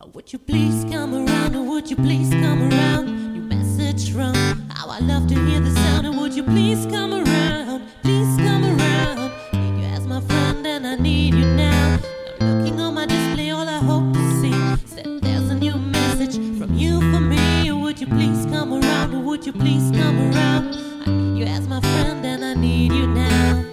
Uh, would you please come around? Or would you please come around? Your message from how I love to hear the sound. And would you please come around? Please come around. Need you as my friend, and I need you now. I'm looking on my display, all I hope to see is that there's a new message from you for me. Would you please come around? Or would you please come around? I need you as my friend, and I need you now.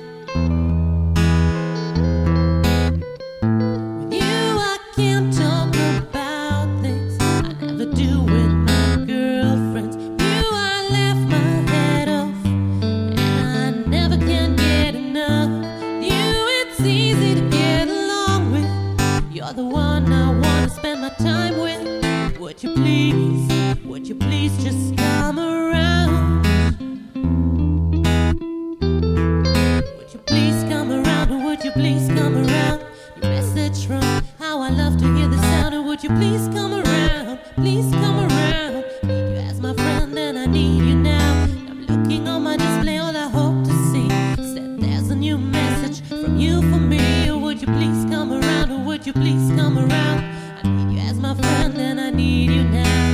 You're the one I wanna spend my time with. Would you please, would you please just come around? Would you please come around? Or would you please come around? Your message from how I love to hear the sound. And would you please come would you please come around? I need you as my friend, and I need you now.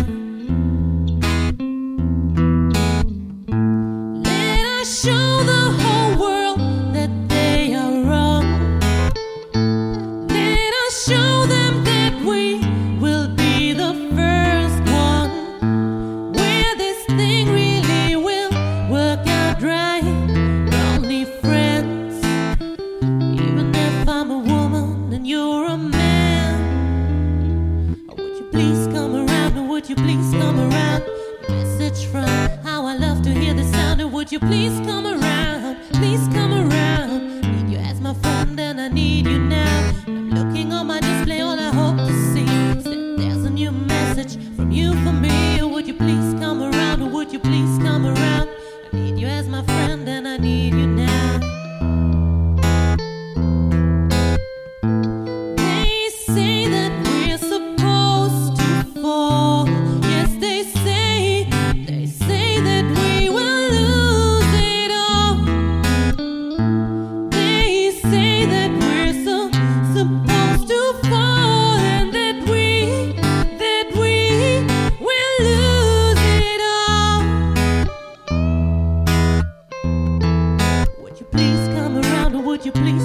Would you please come around? Message from how I love to hear the sound. And would you please come around? Please come around. Need you as my friend, and I need you now. I'm looking on my display, all I hope to see is that there's a new message from you for me. Or would you please come around? Or would you please come around? I need you as my friend, and I need you now.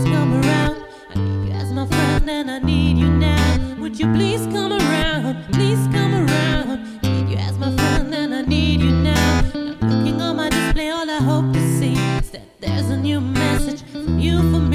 come around? I need you as my friend and I need you now. Would you please come around? Please come around. Need you as my friend and I need you now. Looking on my display, all I hope to see is that there's a new message from you for me.